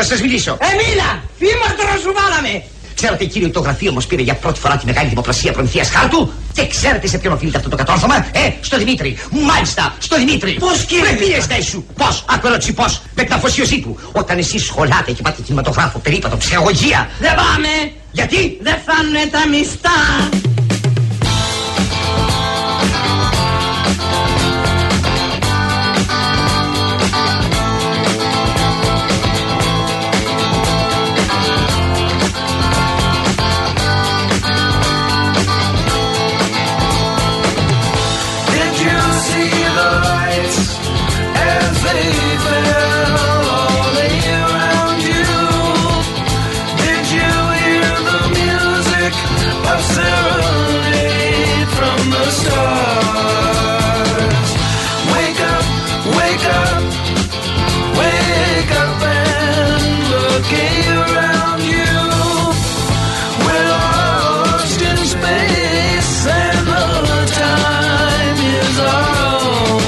να σας μιλήσω. Εμίλα! Φήμαστρο σου βάλαμε! Ξέρετε, κύριε, το γραφείο μας πήρε για πρώτη φορά τη μεγάλη δημοπρασία προμηθείας χάρτου. Και ξέρετε σε ποιον οφείλεται αυτό το κατόρθωμα, ε, στο Δημήτρη. Μάλιστα, στο Δημήτρη. Πώς, κύριε, Με πήρε σου. Πώς, άκου ερώτηση, πώς. Με την αφοσίωσή του. Όταν εσεί σχολάτε και πάτε κινηματογράφο, περίπατο, ψυχαγωγία. Δεν πάμε! Γιατί; Δεν φάνουνε τα μιστά! Of serenade from the stars? Wake up, wake up, wake up and look around you. We're lost in space and the time is our own.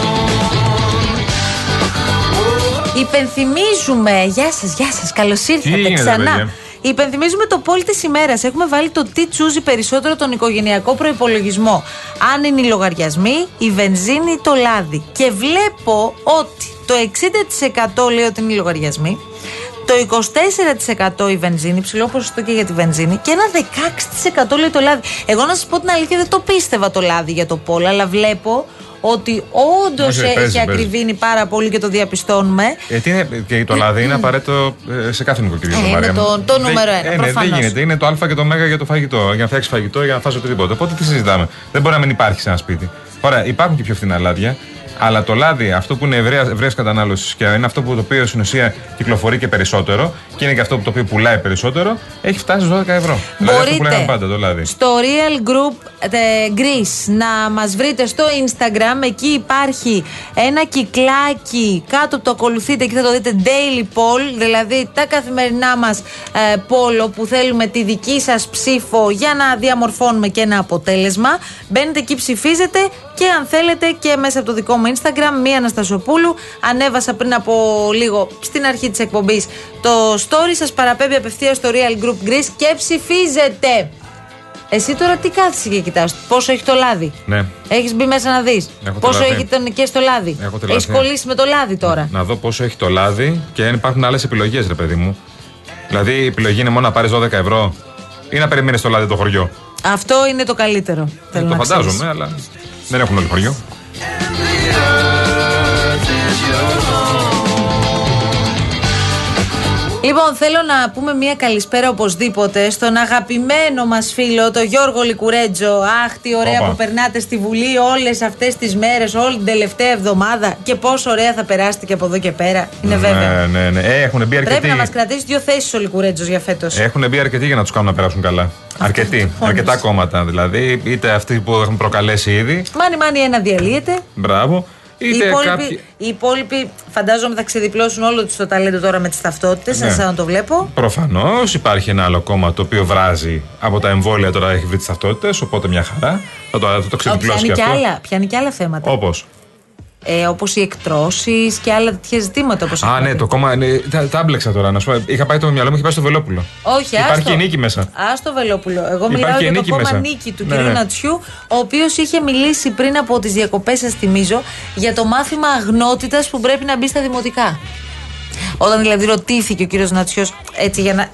Υπενθυμίζουμε. Γεια σα, γεια σα. Καλώ ήρθατε γίνεται, ξανά. Παιδιά; Υπενθυμίζουμε το πόλ της ημέρας. Έχουμε βάλει το τι τσούζει περισσότερο τον οικογενειακό προπολογισμό. Αν είναι οι λογαριασμοί, η βενζίνη ή το λάδι. Και βλέπω ότι το 60% λέει ότι είναι οι λογαριασμοί. Το 24% η βενζίνη, ψηλό ποσοστό και για τη βενζίνη. Και ένα 16% λέει το λάδι. Εγώ να σας πω την αλήθεια, δεν το πίστευα το λάδι για το πόλ, αλλά βλέπω ότι όντως Όχι, έχει παίζεις, παίζεις. ακριβήνει πάρα πολύ και το διαπιστώνουμε. Ε, τι είναι, και το λάδι είναι απαραίτητο ε, σε κάθε νοικοκυριό. Ε, είναι Μαρία μου. το- το Δεν- νούμερο ένα, Ε, ναι, δεν προφανώς. γίνεται. Είναι το Α και το Μ για το φαγητό. Για να φτιάξεις φαγητό, για να φας οτιδήποτε. Οπότε τι συζητάμε. Δεν μπορεί να μην υπάρχει σε ένα σπίτι. Ωραία, υπάρχουν και πιο φθηνά λάδια. Αλλά το λάδι, αυτό που είναι ευρεία κατανάλωσης και είναι αυτό που το οποίο στην ουσία κυκλοφορεί και περισσότερο και είναι και αυτό που το οποίο πουλάει περισσότερο, έχει φτάσει στους 12 ευρώ. Δηλαδή αυτό που λέγαμε πάντα το λάδι. στο Real Group ε, Greece να μας βρείτε στο Instagram εκεί υπάρχει ένα κυκλάκι κάτω που το ακολουθείτε και θα το δείτε daily poll δηλαδή τα καθημερινά μας ε, πόλο που θέλουμε τη δική σας ψήφο για να διαμορφώνουμε και ένα αποτέλεσμα μπαίνετε εκεί ψηφίζετε και αν θέλετε και μέσα από το δικό μου Instagram μία Αναστασοπούλου ανέβασα πριν από λίγο στην αρχή της εκπομπής το story σας παραπέμπει απευθείας στο Real Group Greece και ψηφίζετε εσύ τώρα τι κάθεσαι και κοιτάς, πόσο έχει το λάδι; Ναι. Έχεις μπει μέσα να δεις. Έχω το Πόσο λάδι. έχει τον και στο λάδι; Έχω το Έχεις λάδι. κολλήσει με το λάδι τώρα; Να δω πόσο έχει το λάδι και αν υπάρχουν άλλες επιλογές, ρε παιδί μου. Δηλαδή η επιλογή είναι μόνο να πάρεις 12 ευρώ ή να περιμένεις το λάδι το χωριό. Αυτό είναι το καλύτερο. Θέλω Ε, το να ξέρεις. φαντάζομαι, αλλά δεν έχουν όλο χωριό. Λοιπόν, θέλω να πούμε μια καλησπέρα οπωσδήποτε στον αγαπημένο μας φίλο, τον Γιώργο Λικουρέτζο. Αχ, τι ωραία Όπα. που περνάτε στη Βουλή όλες αυτές τις μέρες, όλη την τελευταία εβδομάδα. Και πόσο ωραία θα περάσετε και από εδώ και πέρα. Είναι βέβαιο. Ναι, ναι, ναι. Ε, έχουν μπει αρκετοί. Πρέπει να μας κρατήσει δύο θέσεις ο Λικουρέτζος για φέτος. Έχουν μπει αρκετοί για να τους κάνουν να περάσουν καλά. Αρκετοί. μόνος. Αρκετά κόμματα δηλαδή. Είτε αυτοί που έχουν προκαλέσει ήδη. Μάνι, μάνι, ένα διαλύεται. Μπράβο. Οι Είτε υπόλοιποι, κάποιοι. οι υπόλοιποι φαντάζομαι θα ξεδιπλώσουν όλο τους το ταλέντο τώρα με τις ταυτότητες. Ναι. σαν να το βλέπω. Προφανώς υπάρχει ένα άλλο κόμμα το οποίο βράζει από τα εμβόλια τώρα έχει βρει τις ταυτότητες. Οπότε μια χαρά. Θα το, θα το Α, ξεδιπλώσει πιάνει, και και αυτό. άλλα, πιάνει και άλλα θέματα. Όπως; Ε, Όπως οι εκτρώσεις και άλλα τέτοια ζητήματα. Όπως Α, έχουμε ναι, πει. το κόμμα. Ναι, τα, τα έμπλεξα τώρα. Να σου πω. Είχα πάει το μυαλό μου, είχε πάει στο Βελόπουλο. Όχι, Υπάρχει άστο. και νίκη μέσα. Άστο Βελόπουλο. Εγώ Υπάρχει μιλάω και για το νίκη κόμμα μέσα. νίκη του Ναι, κυρίου ναι. Νατσιού, ο οποίος είχε μιλήσει πριν από τις διακοπές, σας θυμίζω, για το μάθημα αγνότητας που πρέπει να μπει στα δημοτικά. Όταν δηλαδή ρωτήθηκε ο κύριος Νατσιός, έτσι για να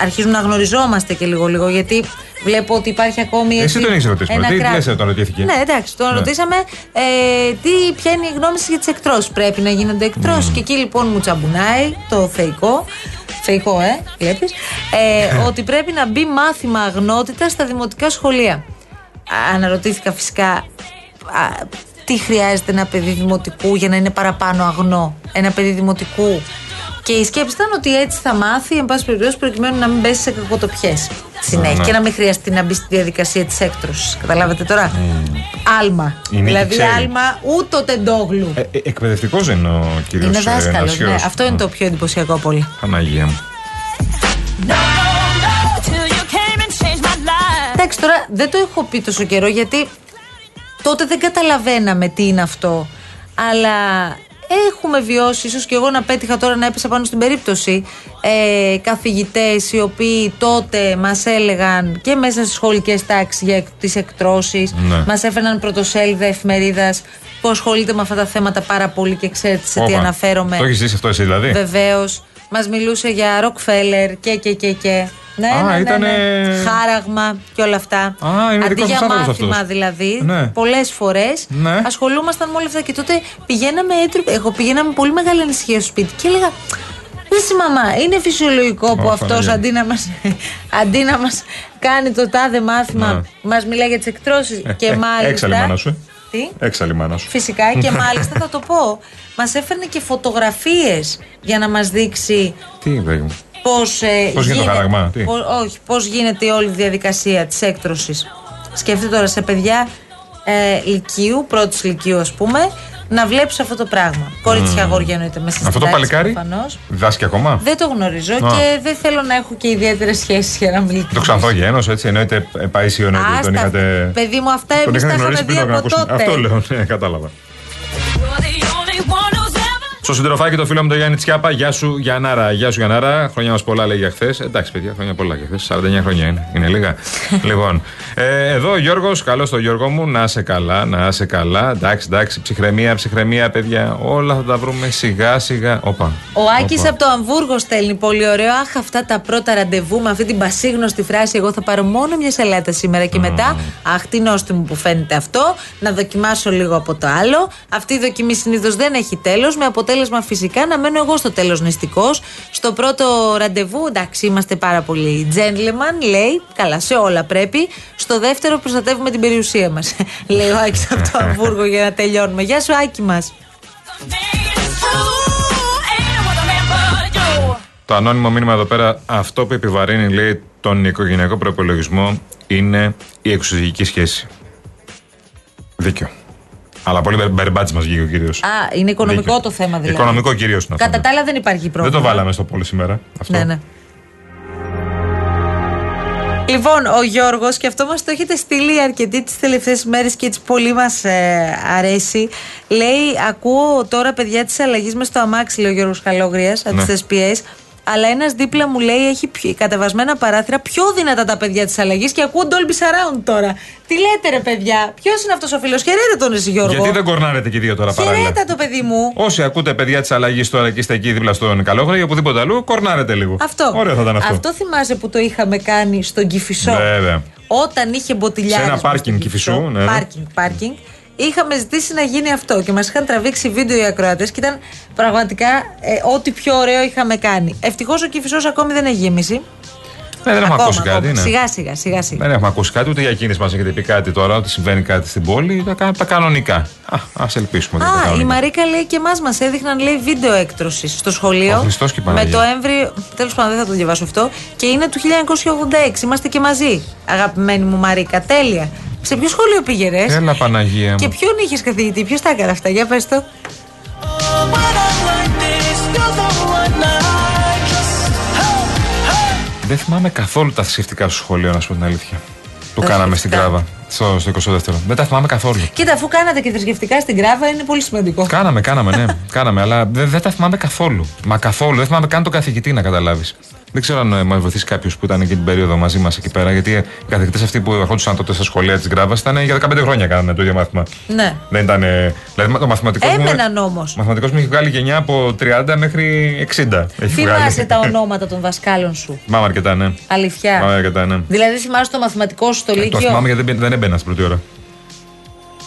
αρχίζουμε να γνωριζόμαστε και λίγο-λίγο, γιατί βλέπω ότι υπάρχει ακόμη. Εσύ έτσι, τον έχεις ρωτήσει, ένα τι κράτος. λες, όταν ρωτήθηκε; Ναι, εντάξει, τον Ναι. ρωτήσαμε ε, τι, ποια είναι η γνώμη σας για τις εκτρώσεις. Πρέπει να γίνονται εκτρώσεις. Και εκεί λοιπόν μου τσαμπουνάει το θεϊκό. Θεϊκό, ε, βλέπεις. Ε, ότι πρέπει να μπει μάθημα αγνότητας στα δημοτικά σχολεία. Α, Αναρωτήθηκα φυσικά α, τι χρειάζεται ένα παιδί δημοτικού για να είναι παραπάνω αγνό; Ένα παιδί δημοτικού. Και η σκέψη ήταν ότι έτσι θα μάθει, εν πάση περιπτώσει, προκειμένου να μην πέσει σε κακοτοπιές συνέχεια Ναι. και να μην χρειαστεί να μπει στη διαδικασία της έκτρωσης. Καταλάβατε τώρα; Άλμα. Η Νίκη δηλαδή, ξέρει. άλμα ούτε τεντόγλου. Ε, ε, Εκπαιδευτικός είναι ο κύριος είναι δάσκαλος. Ναι. Αυτό είναι το πιο εντυπωσιακό από όλα. Παναγία μου. Εντάξει, τώρα δεν το έχω πει τόσο καιρό γιατί τότε δεν καταλαβαίναμε τι είναι αυτό. Αλλά έχουμε βιώσει, ίσως και εγώ να πέτυχα τώρα να έπεσα πάνω στην περίπτωση, ε, καθηγητές οι οποίοι τότε μας έλεγαν και μέσα στις σχολικές τάξεις για τις εκτρώσεις, Ναι. μας έφεραν πρωτοσέλιδα εφημερίδας που ασχολείται με αυτά τα θέματα πάρα πολύ και ξέρετε σε τι Όπα. αναφέρομαι. Το έχεις ζήσει αυτό εσύ δηλαδή; Βεβαίως. Μας μιλούσε για Rockefeller και και και και. Ναι, Α, ναι, ναι, ήτανε- ναι. Χάραγμα και όλα αυτά. Α, είναι Αντί δικός για σας άνθρωπος μάθημα αυτός. δηλαδή, Ναι. πολλές φορές Ναι. ασχολούμασταν με όλα αυτά. Και τότε πηγαίναμε έτρου. Εγώ πηγαίναμε με πολύ μεγάλη ανησυχία στο σπίτι και έλεγα. Εσύ μαμά, είναι φυσιολογικό που Ω, αυτός Παναγία. αντί να μας, αντί να μας κάνει το τάδε μάθημα, Ναι. μας μιλάει για τις εκτρώσεις και Ε, μάλιστα... Έξαλλη μάνα σου. ε. Τι; Έξαλλη μάνα σου. Φυσικά και μάλιστα θα το πω. Μας έφερνε και φωτογραφίες για να μας δείξει Τι παιδί μου. Πώς. Ε, Πώς γίνεται το χαραγμά, τι; πώς- όχι, πώς γίνεται όλη η διαδικασία της έκτρωσης. Σκεφτείτε τώρα σε παιδιά ε, λυκείου, πρώτη λυκείου ας πούμε, να βλέπεις αυτό το πράγμα. Κορίτσια, αγόρια εννοείται μέσα στην Αυτό το τάξη, παλικάρι προφανώς. διδάσκει ακόμα; Δεν το γνωρίζω και δεν θέλω να έχω και ιδιαίτερες σχέσεις για να μιλήσω. Το ξανθόγενο, έτσι εννοείται ε, Παΐσιο, εννοείται τον Άστα, είχατε. παιδί μου, αυτά Τον εμείς τα είχατε είχαμε γνωρίσει δει πριν τον από ακούσουμε. τότε. Αυτό λέω, ναι, κατάλαβα. Στο συντροφάκι το φίλο μου το Γιάννη Τσιάπα, γεια σου Γιαννάρα, γεια σου Γιαννάρα. Χρόνια μας πολλά λέει για χθες. Εντάξει, παιδιά, χρόνια πολλά για χθες. 49 χρόνια είναι. Είναι λίγα. λοιπόν, ε, εδώ ο Γιώργος, καλό το Γιώργο μου, να σε καλά, να σε καλά. Εντάξει, εντάξει, ψυχραιμία, ψυχραιμία, παιδιά. Όλα θα τα βρούμε σιγά σιγά. Όπα. Ο Άκης Όπα. από το Αμβούργο στέλνει πολύ ωραίο. Αχ, αυτά τα πρώτα ραντεβού με αυτή την πασίγνωστη φράση. Εγώ θα πάρω μόνο μια σαλάτα σήμερα και μετά. Αχ, τι νόστιμο που φαίνεται αυτό. Να δοκιμάσω λίγο από το άλλο. Αυτή η δοκιμή συνήθως δεν έχει τέλος. Με αποτέλεσμα φυσικά να μένω εγώ στο τέλος νηστικός. Στο πρώτο ραντεβού, εντάξει, είμαστε πάρα πολύ gentleman, λέει. Καλά, σε όλα πρέπει. Στο δεύτερο, προστατεύουμε την περιουσία μας. λέει ο Άκης από το Αμβούργο για να τελειώνουμε. Γεια σου, Άκη μας. Το ανώνυμο μήνυμα εδώ πέρα, αυτό που επιβαρύνει, λέει, τον οικογενειακό προπολογισμό είναι η εξουσιακή σχέση. Δίκιο. Αλλά πολύ μπερμπάτσι μας βγήκε ο κύριος. Α, είναι οικονομικό το θέμα δηλαδή. Οικονομικό κυρίως είναι αυτό. Κατά ναι. τα άλλα δεν υπάρχει Δεν πρόβλημα. το βάλαμε στο πόλο σήμερα. Αυτό. Ναι, ναι. Λοιπόν, ο Γιώργος, και αυτό μας το έχετε στείλει αρκετοί τις τελευταίες μέρες και έτσι πολύ μας αρέσει. Λέει: Ακούω τώρα παιδιά τη αλλαγή με στο αμάξι, λέει ο Γιώργος Καλόγριας, από Ναι. τι θεσπιές. Αλλά ένας δίπλα μου λέει: Έχει πιο- κατεβασμένα παράθυρα πιο δυνατά τα παιδιά της αλλαγής και ακούω Dolby Surround τώρα. Τι λέτε, ρε παιδιά, ποιος είναι αυτός ο φίλος, χαιρέτε τον εσύ, Γιώργο. Γιατί δεν κορνάρετε και οι δύο τώρα παράλληλα; Χαιρέτα το παιδί μου. Όσοι ακούτε παιδιά της αλλαγής τώρα και είστε εκεί δίπλα στον Καλόγρα ή οπουδήποτε αλλού, κορνάρετε λίγο. Αυτό. Ωραίο θα ήταν αυτό. Αυτό θυμάσαι που το είχαμε κάνει στον Κυφισό. Βέβαια. Όταν είχε μποτιλιάρι. Σε ένα πάρκινγκ Κηφισού, ναι. Πάρκινγκ, πάρκινγκ. Είχαμε ζητήσει να γίνει αυτό και μας είχαν τραβήξει βίντεο οι ακροατές και ήταν πραγματικά ε, ό,τι πιο ωραίο είχαμε κάνει. Ευτυχώς ο Κυφισό ακόμη δεν έχει γεμίσει. Ναι, δεν έχουμε Ακόμα, ακούσει κάτι. ακόμα. Ναι. Σιγά σιγά, σιγά σιγά. Δεν έχουμε ακούσει κάτι, ούτε για εκείνε μας έχετε πει κάτι τώρα, ότι συμβαίνει κάτι στην πόλη. Τα, κα- τα κανονικά. Α ας ελπίσουμε ότι είναι τα Α, η κανονικά. Μαρίκα λέει και εμάς μας έδειχναν λέει βίντεο έκτρωσης στο σχολείο. Ο Χριστός και η με Παναγία. το έμβριο. Τέλος πάντων, δεν θα το διαβάσω αυτό. Και είναι του 1986. Είμαστε και μαζί. Αγαπημένη μου Μαρίκα, τέλεια. Σε ποιο σχολείο πήγαινες; Έλα Παναγία μου. Και ποιον είχες καθηγητή, ποιος τα έκανε αυτά, για πες το. Δεν θυμάμαι καθόλου τα θρησκευτικά στο σχολείο, να σου πω την αλήθεια. Το Τα κάναμε στην θρησκευτικά. Κράβα, στο, στο 22ο. Δεν τα θυμάμαι καθόλου. Κοίτα, αφού κάνατε και θρησκευτικά στην Κράβα, είναι πολύ σημαντικό. Κάναμε, κάναμε, ναι. κάναμε, αλλά δεν, δεν τα θυμάμαι καθόλου. Μα καθόλου. Δεν θυμάμαι καν τον καθηγητή να καταλάβεις. Δεν ξέρω αν μα βοηθήσει κάποιος που ήταν εκεί την περίοδο μαζί μας εκεί πέρα. Γιατί οι καθηγητές αυτοί που ερχόντουσαν τότε στα σχολεία της Γκράβα ήταν για 15 χρόνια κάνανε το ίδιο μάθημα. Ναι. Δεν ήταν. Δηλαδή το μαθηματικός. Έμεναν όμως. Ο μαθηματικός μου έχει βγάλει γενιά από 30 μέχρι 60. Έχει Θυμάσαι βγάλει. τα ονόματα των δασκάλων σου; Μάμα αρκετά, ναι. Αλήθεια. Μάμα αρκετά, ναι. Δηλαδή θυμάσαι το μαθηματικό σου στο Ε, Το Λύκειο; θυμάμαι γιατί δεν, δεν έμπαινας στην πρώτη ώρα.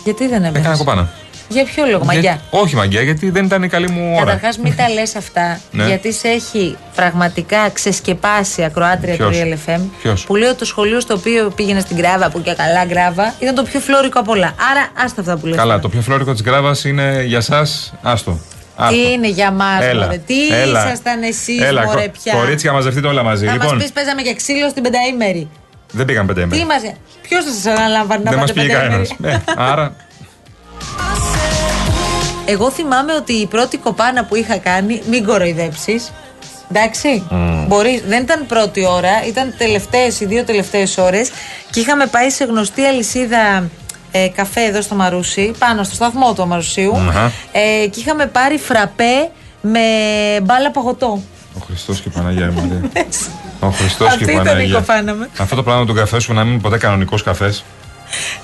Γιατί δεν Έκανα έμενε. κοπάνα. Για ποιο λόγο, μαγιά; Γιατί- Όχι μαγιά, γιατί δεν ήταν η καλή μου ώρα. Καταρχάς, μην τα λες αυτά, Ναι. γιατί σε έχει πραγματικά ξεσκεπάσει η ακροάτρια του Ποιος; Real FM. Ποιος; Που λέει ότι το σχολείο στο οποίο πήγαινε στην Γκράβα, που και καλά Γκράβα, ήταν το πιο φλόρικο απ' όλα. Άρα, άστα αυτά που λες Καλά, τώρα. το πιο φλόρικο της Γκράβα είναι για εσά. Άστο. Άστο. Τι είναι για μας, Έλα, μωρέ. Τι έλα. ήσασταν εσείς, Έλα, μωρέ, κο- πια. Κορίτσια, μαζευτείτε όλα μαζί. Θα λοιπόν, μα πεις, παίζαμε και ξύλο στην πενταήμερη. Δεν πήγαν πέντε Τι ημέρε. είμαστε; Ποιος θα σας αναλαμβάνει να Δεν μας πάτε πήγε κανένας. πενταήμερη. άρα. Εγώ θυμάμαι ότι η πρώτη κοπάνα που είχα κάνει, μην κοροϊδέψεις. Εντάξει. Μπορείς, δεν ήταν πρώτη ώρα, ήταν τελευταίες, οι δύο τελευταίες ώρες και είχαμε πάει σε γνωστή αλυσίδα ε, καφέ εδώ στο Μαρούσι, πάνω στο σταθμό του Μαρουσίου. Αχα. Ε, και είχαμε πάρει φραπέ με μπάλα παγωτό. Ο Χριστός και η Παναγία μου. λέει. Ο Χριστός και Αυτή η τον Παναγία. Νίκο φάναμε. Αυτό το πράγμα του καφέ σου να μην είναι ποτέ κανονικός καφές.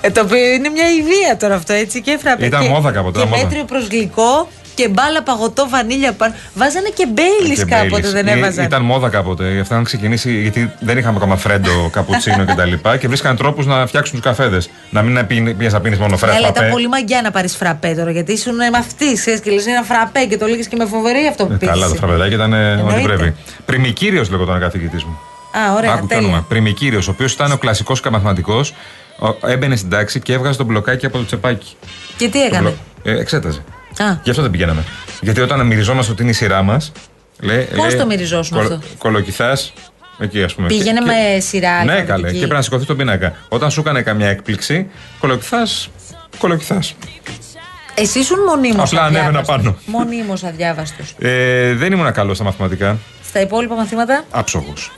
Ε, το οποίο είναι μια ιδέα τώρα αυτό, έτσι. Και φραπέ. Ήταν και, μόδα κάποτε, Και ήταν μόδα. μέτριο προ γλυκό και μπάλα παγωτό βανίλια πάνω. Βάζανε και μπέιλις Και κάποτε, Baileys. δεν Ή- έβαζαν. Ήταν μόδα κάποτε. Γι' αυτό είχαν ξεκινήσει, γιατί δεν είχαμε ακόμα φρέντο, καπουτσίνο κτλ. Και, και βρίσκαν τρόπους να φτιάξουν τους καφέδες. Να μην πήγε να πίνεις μόνο Ναι, αλλά ήταν φρέντο. πολύ μαγκιά να πάρεις φραπέ τώρα, γιατί ήσουν μαθητής. Και λες ένα φραπέ και το λέγε και με φοβερή αυτό που Ε, Καλά, το πήγε. φραπεδάκι ήταν ε, ό,τι Εννοείται. πρέπει. Πριμικύριο λέγονταν ο καθηγητής μου. Α, ωραία, Άκου το τέλεια. όνομα. Πριμικύριο, ο οποίος ήταν ο κλασικός μαθηματικός. Έμπαινε στην τάξη και έβγαζε τον μπλοκάκι από το τσεπάκι. Και τι Το έκανε; μπλο- Ε, εξέταζε. Α, Γι' αυτό δεν πηγαίναμε. Γιατί όταν μυριζόμαστε ότι είναι η σειρά μας. Πώς το μυριζόσουμε αυτό; Κολοκυθάς. Εκεί, ας πούμε. Πήγαινε Και- με σειρά Ναι, αλφαβητική. καλέ. Και πρέπει να σηκωθεί τον πίνακα. Όταν σου έκανε καμιά έκπληξη, κολοκυθάς. Κολοκυθάς. εσύ ήσουν μονίμως. Απλά ανέβαινα πάνω. Μονίμως αδιάβαστος. Ε, δεν ήμουν καλός στα μαθηματικά. Στα υπόλοιπα μαθήματα; Άψογος.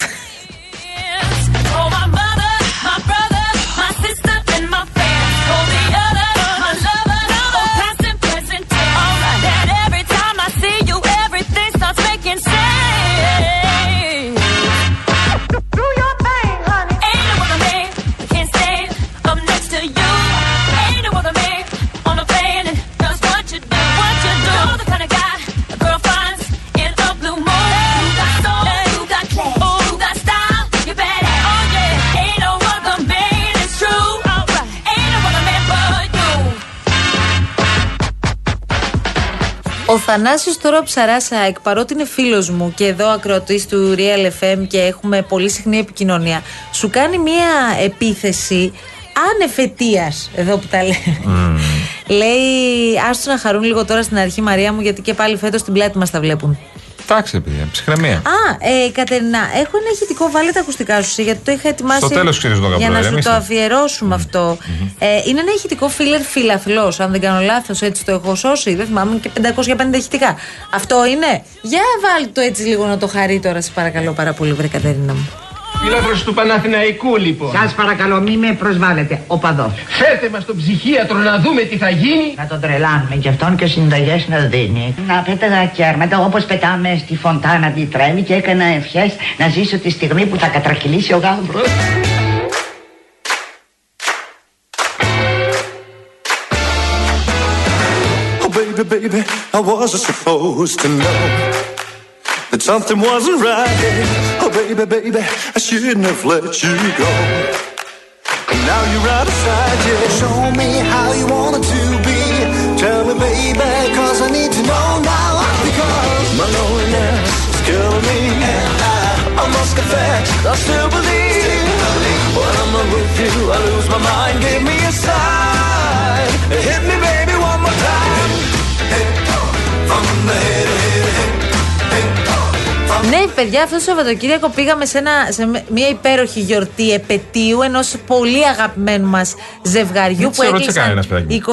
Ο Θανάσης τώρα Ψαράσαεκ, παρότι είναι φίλος μου και εδώ ακροατής του Real FM και έχουμε πολύ συχνή επικοινωνία, σου κάνει μία επίθεση ανεφετίας, εδώ που τα λέει. Λέει, άστο να χαρούν λίγο τώρα στην αρχή Μαρία μου, γιατί και πάλι φέτος την πλάτη μας τα βλέπουν. Εντάξει, παιδιά, ψυχραιμία. Α, ε, Κατερινά, έχω ένα ηχητικό, βάλε τα ακουστικά σου, γιατί το είχα ετοιμάσει. Στο τέλος ξέρεις τον Για να Γαμπρό, σου το ηρεμήστε. αφιερώσουμε αυτό. Ε, είναι ένα ηχητικό φίλερ φιλαθλός, αν δεν κάνω λάθος, έτσι το έχω σώσει. Δεν θυμάμαι είναι και 550 ηχητικά. Αυτό είναι; Για βάλει το έτσι λίγο να το χαρεί τώρα, σε παρακαλώ πάρα πολύ, βρε Κατερίνα μου. Φίλαθρος του Παναθηναϊκού λοιπόν. Σας παρακαλώ μη με προσβάλλετε, οπαδός. Φέρτε μας τον ψυχίατρο να δούμε τι θα γίνει. Να τον τρελάνουμε και αυτόν και συνταγές να δίνει. Να πέταγα κέρματα όπως πετάμε στη φωντάνα τη τρέμη και έκανα ευχές να ζήσω τη στιγμή που θα κατρακυλήσει ο γάμπρος. Oh, baby, baby, I wasn't supposed to know that something wasn't right. Baby, baby, I shouldn't have let you go. Now you're out of sight, yeah. Show me how you want it to be. Tell me, baby, cause I need to know now. Because my loneliness is killing me. And I, I must confess, I still believe. When I'm not with you, I lose my mind. Give me a sign. Hit me, baby, one more time. Hit From the head. Ναι, παιδιά, αυτό το Σαββατοκύριακο πήγαμε σε, ένα, σε μια υπέροχη γιορτή επαιτίου ενός πολύ αγαπημένου μας ζευγαριού Δεν που ξέρω, ρώτησε έκλεισαν κανένας, παιδάκι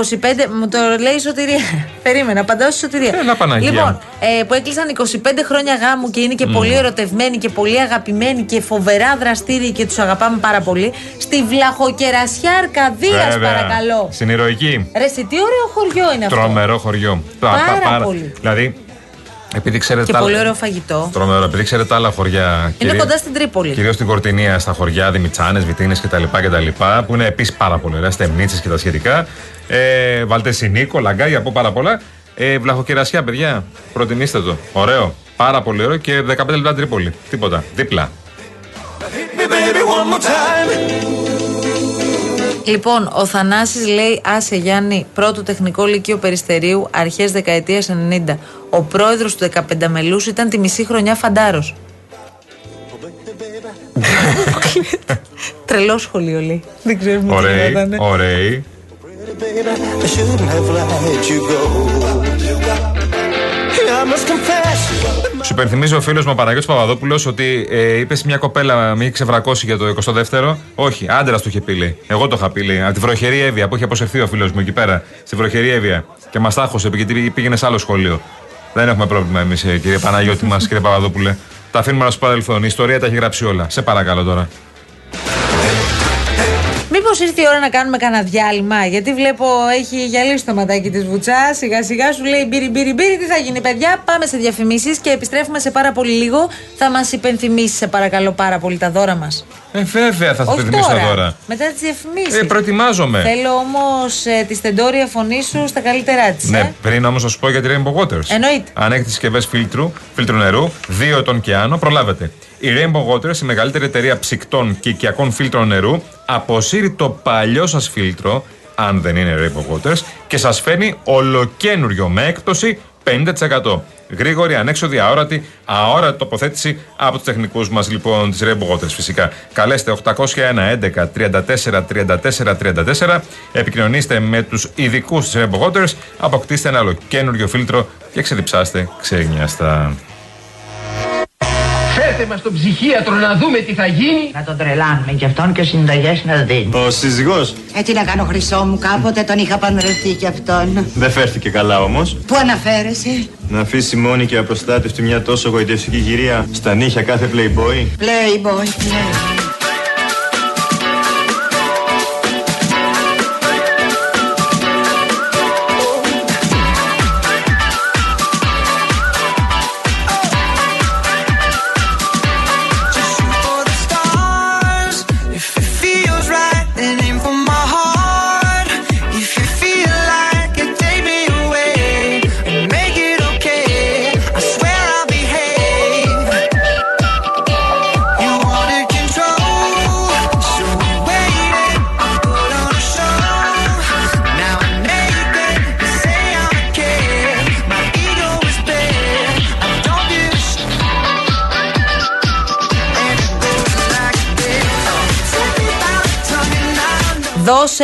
25. Μου το λέει η σωτηρία. Περίμενα, απαντάω στη σωτηρία. Έλα, Παναγία Λοιπόν, μου. ε, που έκλεισαν 25 χρόνια γάμου και είναι και πολύ ερωτευμένοι και πολύ αγαπημένοι και φοβερά δραστήριοι και τους αγαπάμε πάρα πολύ. Στη Βλαχοκερασιά Αρκαδία, Βέβαια. παρακαλώ. Στην ηρωική. Ρε, σε τι ωραίο χωριό είναι αυτό. Τρομερό χωριό. Πάρα πολύ. Δηλαδή, επειδή ξέρετε Και τα πολύ άλλα- ωραίο φαγητό. Τρομερό, επειδή ξέρετε τα άλλα χωριά. Είναι κοντά στην Τρίπολη. Κυρίως στην Κορτινία, στα χωριά, Δημητσάνες, Βιτίνες κτλ, κτλ. Που είναι επίσης πάρα πολύ ωραία, στεμνίτσες και τα σχετικά. Ε, Βαλτεσινίκο, λαγκάγια από πάρα πολλά. Ε, βλαχοκερασιά, παιδιά. Προτιμήστε το. Ωραίο. Πάρα πολύ ωραίο και 15 λεπτά Τρίπολη. Τίποτα. Δίπλα. Hit me, baby, one more time. Λοιπόν, ο Θανάσης λέει Άσε Γιάννη, πρώτο τεχνικό λύκειο Περιστερίου, αρχές δεκαετίας 90. Ο πρόεδρος του 15 μελούς ήταν τη μισή χρονιά φαντάρος. Τρελό σχολείο λέει. Δεν ξέρουμε τι Ωραίοι. γινότανε. Ωραίοι. Baby, I shouldn't have let you go. I must confess. Σου υπενθυμίζει ο φίλος μου ο Παναγιώτης Παπαδόπουλος ότι ε, είπες σε μια κοπέλα, με είχε ξεβρακώσει για το 22ο. Όχι, άντρας του είχε πει. λέει. Εγώ το είχα πει. λέει. Από τη βροχερή Εύβοια που είχε αποσυρθεί ο φίλος μου εκεί πέρα. Στη βροχερή Εύβοια. Και μας τάχωσε γιατί πήγαινε σε άλλο σχολείο. Δεν έχουμε πρόβλημα εμείς, κύριε Παναγιώτη μας, κύριε Παπαδόπουλε. Τα αφήνουμε να σου παρελθόν. Η ιστορία τα έχει γράψει όλα. Σε παρακαλώ τώρα. Μην Μήπως ήρθε η ώρα να κάνουμε κανένα διάλειμμα, γιατί βλέπω έχει γυαλίσει το ματάκι της βουτσάς. Σιγά σιγά σου λέει μπύρι μπύρι μπύρι, τι θα γίνει, παιδιά. Πάμε σε διαφημίσεις και επιστρέφουμε σε πάρα πολύ λίγο. Θα μας υπενθυμίσεις, σε παρακαλώ, πάρα πολύ τα δώρα μας. Ε, βέβαια θα σας Όχι πενθυμίσω τώρα. τώρα. Μετά τις διαφημίσεις. Ε, προετοιμάζομαι. Θέλω όμως ε, τη στεντόρια φωνή σου στα καλύτερά της. Ναι, πριν όμως να σου πω για τη Rainbow Waters. Εννοείται. Αν έχετε συσκευές φίλτρου, φίλτρου νερού, 2 ετών και άνω, προλάβετε. Η Rainbow Waters, η μεγαλύτερη εταιρεία ψυκτών και οικιακών φίλτρων νερού, αποσύρει το παλιό σας φίλτρο, αν δεν είναι Rainbow Waters, και σας φέρνει ολοκένουριο με έκπτωση 50%. Γρήγορη, ανέξοδη, αόρατη, αόρατη τοποθέτηση από τους τεχνικούς μας λοιπόν της Rainbow Waters φυσικά. Καλέστε 801 11 34 34 34. Επικοινωνήστε με τους ειδικούς της Rainbow Waters. Αποκτήστε ένα ολοκένουριο φίλτρο και ξεδιψάστε ξένιαστα. Φέρτε μας τον ψυχίατρο να δούμε τι θα γίνει. Να τον τρελάνουμε και αυτόν και συνταγές να δίνει. Ο σύζυγός Ε, τι να κάνω χρυσό μου, κάποτε τον είχα παντρευτεί κι αυτόν. δεν φέρθηκε καλά όμως. Πού αναφέρεσαι, Να αφήσει μόνη και απροστάτευτη μια τόσο γοητευτική γυρία στα νύχια κάθε playboy. Playboy, Playboy.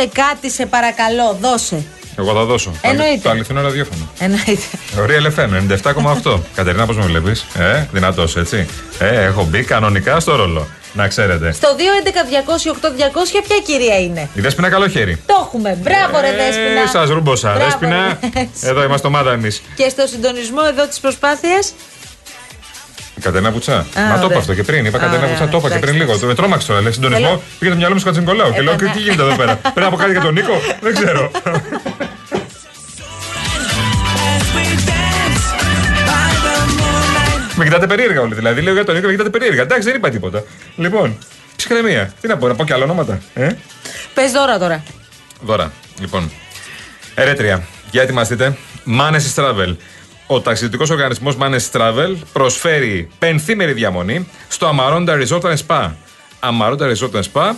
Δώσε κάτι, σε παρακαλώ, δώσε. Εγώ θα δώσω. Εννοείται. Το αληθινό ραδιόφωνο. Εννοείται. Real FM 97,8. Κατερίνα, πώς με βλέπεις; Ε, δυνατός, έτσι. Ε, έχω μπει κανονικά στο ρόλο. Να ξέρετε. Στο 211-200-8200 ποια κυρία είναι; Η Δέσποινα καλό χέρι. Το έχουμε. Μπράβο, ρε Δέσποινα. Σας ρούμποσα. Μπράβο, Δέσποινα. ρε. Εδώ είμαστε ομάδα εμείς. Και στο συντονισμό εδώ της προσπάθειας. Κατερίνα Πουτσά. Μα το ωραία. είπα αυτό και πριν. Είπα Α, Κατερίνα ωραία, Πουτσά, το είπα και εντάξει, πριν λίγο. εντάξει. Με τρόμαξε τώρα. Λέει συντονισμό. Θέλω- Πήγε το μυαλό μου στο Κατσινικολάου και λέω Έπανα. τι γίνεται εδώ πέρα; Πρέπει να πω κάτι για τον Νίκο; Δεν ξέρω. Με κοιτάτε περίεργα όλοι. Δηλαδή λέω για τον Νίκο με κοιτάτε περίεργα. Εντάξει, δεν είπα τίποτα. Λοιπόν, ψυχραιμία. Τι να πω, να πω και άλλα ονόματα. Ε; Πες δώρα τώρα. Δώρα. Λοιπόν. Ερέτρια. Για ετοιμαστείτε. Manes Travel. Ο ταξιδιωτικός οργανισμός Manes Travel προσφέρει πενθήμερη διαμονή στο Amaronda Resort and Spa. Amaronda Resort and Spa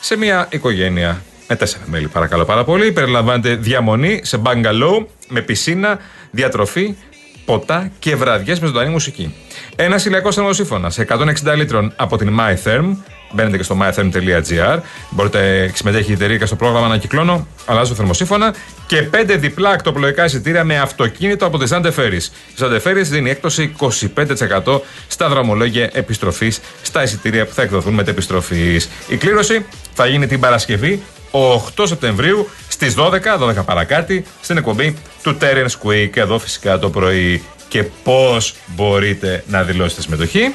σε μια οικογένεια με τέσσερα μέλη, παρακαλώ πάρα πολύ. Περιλαμβάνεται διαμονή σε μπαγκαλό με πισίνα, διατροφή, ποτά και βραδιές με ζωντανή μουσική. Ένας ηλιακός θερμοσύφωνας 160 λίτρων από την MyTherm. Μπαίνετε και στο mytherm.gr. Μπορείτε, συμμετέχει η εταιρεία και στο πρόγραμμα Ανακυκλώνω. Αλλάζω θερμοσύφωνα. Και 5 διπλά ακτοπλοϊκά εισιτήρια με αυτοκίνητο από τη Zante Ferries. Η Zante Ferries δίνει έκπτωση 25% στα δρομολόγια επιστροφής στα εισιτήρια που θα εκδοθούν μετεπιστροφή. Η κλήρωση θα γίνει την Παρασκευή 8 Σεπτεμβρίου στις 12, 12 παρακάτι, στην εκπομπή του Terence Quick εδώ φυσικά το πρωί. Και πώς μπορείτε να δηλώσετε συμμετοχή.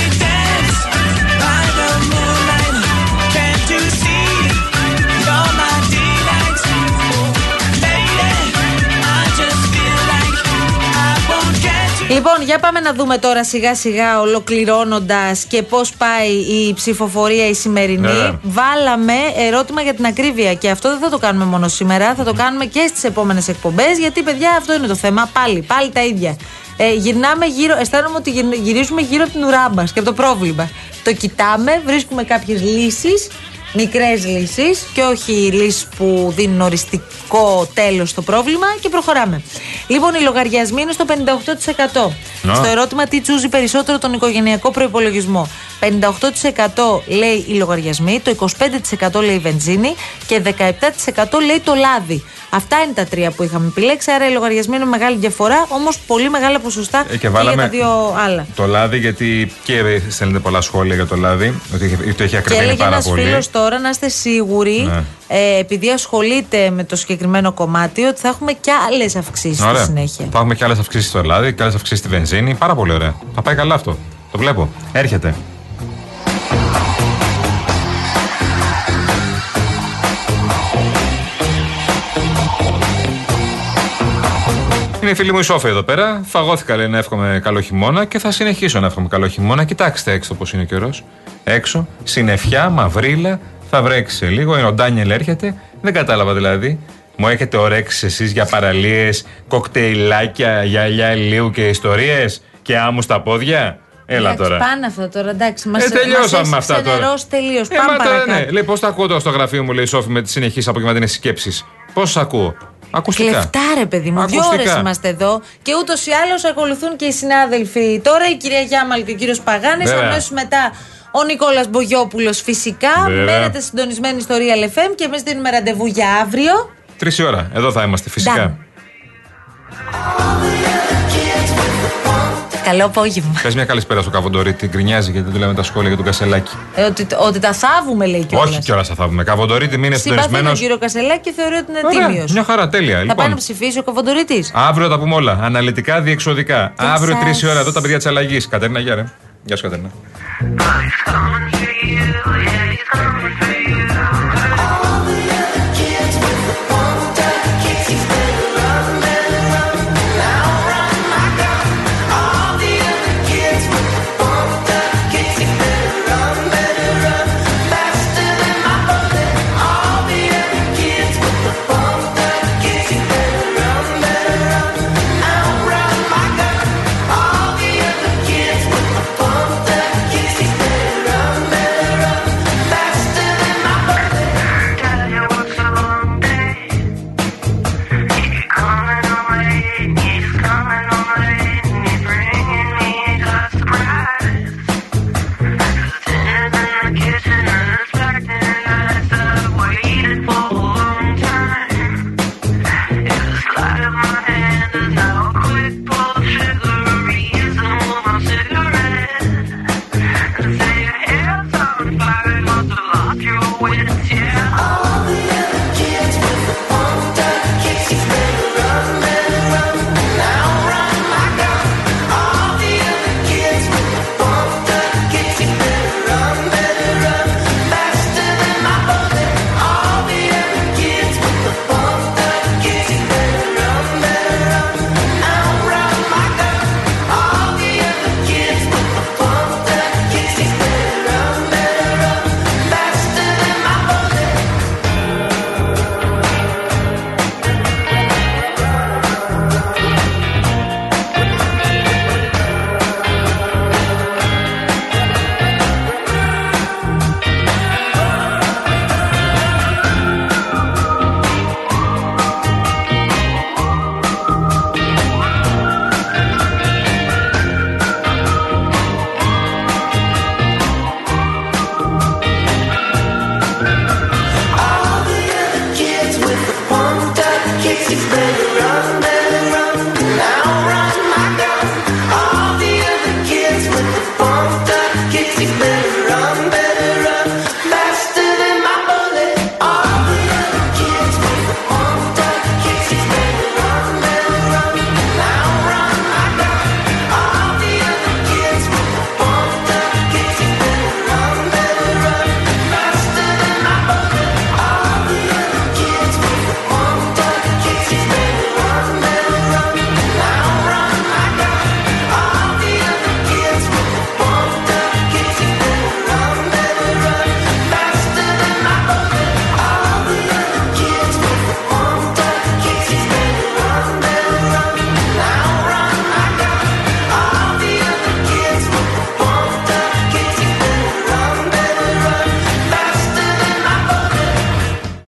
Λοιπόν, για πάμε να δούμε τώρα σιγά σιγά ολοκληρώνοντας και πώς πάει η ψηφοφορία η σημερινή. Ναι. Βάλαμε ερώτημα για την ακρίβεια και αυτό δεν θα το κάνουμε μόνο σήμερα, θα το κάνουμε και στις επόμενες εκπομπές. Γιατί, παιδιά, αυτό είναι το θέμα. Πάλι, πάλι τα ίδια. Ε, γυρνάμε γύρω, αισθάνομαι ότι γυρ- γυρίζουμε γύρω από την ουρά μας και από το πρόβλημα. Το κοιτάμε, βρίσκουμε κάποιες λύσεις, μικρές λύσεις και όχι λύσεις που δίνουν οριστικό τέλος στο πρόβλημα και προχωράμε. Λοιπόν, οι λογαριασμοί είναι στο 58%. Να. Στο ερώτημα τι τσούζει περισσότερο τον οικογενειακό προπολογισμό. 58% λέει οι λογαριασμοί, το 25% λέει η βενζίνη και 17% λέει το λάδι. Αυτά είναι τα τρία που είχαμε επιλέξει. Άρα οι λογαριασμοί είναι μεγάλη διαφορά, όμως πολύ μεγάλα ποσοστά Ε, και και, βάλαμε για τα δύο άλλα. Το λάδι, γιατί και στέλνετε πολλά σχόλια για το λάδι, ότι έχει- το έχει Και ακριβένει έλεγε πάρα ένας πολύ. φίλος τώρα να είστε σίγουροι, Ναι. ε, επειδή ασχολείται με το συγκεκριμένο κομμάτι, ότι θα έχουμε και άλλες αυξήσεις στη Ωραία. συνέχεια. Θα έχουμε και άλλες αυξήσεις στο λάδι και άλλες αυξήσεις στη βενζίνη. Πάρα πολύ ωραία. Θα πάει καλά αυτό. Το βλέπω. Έρχεται. Η φίλη μου η Σόφη εδώ πέρα. Φαγώθηκα λέει να εύχομαι καλό χειμώνα και θα συνεχίσω να εύχομαι καλό χειμώνα. Κοιτάξτε έξω πώς είναι ο καιρός. Έξω, συννεφιά, μαυρίλα, θα βρέξει σε λίγο. Ο Ντάνιελ έρχεται. Δεν κατάλαβα δηλαδή. Μου έχετε ωρέξει εσείς για παραλίες, κοκτέιλάκια, γυαλιά ηλίου και ιστορίες και άμμους στα πόδια; Έλα Εντάξει, τώρα. Πάνε αυτά τώρα, εντάξει. Μας, Ε, τελειώσαμε με αυτά τώρα. Ξενερώσει τελείως. Ε, Πάμε μα τώρα, παρακάτω. ναι. Λέει, πώς τα ακούω τώρα στο γραφείο μου, λέει η Σόφη, με τι συνεχεί απογευματινέ σκέψεις. Πώς ακούω. Ακουστικά. Κλεφτά, ρε παιδί μου. Δύο Ακουστικά. ώρες είμαστε εδώ και ούτως ή άλλως ακολουθούν και οι συνάδελφοι. Τώρα η κυρία Γιάμαλ και ο κύριος Παγάνης. Βέβαια. Αμέσως μετά ο Νικόλας Μπογιόπουλος φυσικά. Βέβαια. Μένετε συντονισμένοι στο Real FM και εμείς δίνουμε ραντεβού για αύριο. Τρεις η ώρα. Εδώ θα είμαστε φυσικά. Ντάν. Καλό απόγευμα. Πες μια καλησπέρα στο Καβοντορίτη. Γκρινιάζει γιατί δεν του λέμε τα σχόλια για τον Κασελάκη. Ε, ότι, ότι τα θάβουμε, λέει κιόλας. Όχι κιόλας θα θαύουμε. Καβοντορίτη, μην είναι Συμπαθεί συντονισμένο. τον κύριο Κασελάκη και θεωρεί ότι είναι τίμιος. Μια χαρά, τέλεια. Θα πάει να Λοιπόν, ψηφίσει ο Καβοντορίτη. αύριο τα πούμε όλα. Αναλυτικά, διεξοδικά. Γεια Αύριο σας. τρεις η ώρα εδώ τα παιδιά της αλλαγής. Κατέρνα, γεια ρε. Γεια σου, Κατέρνα. He's gonna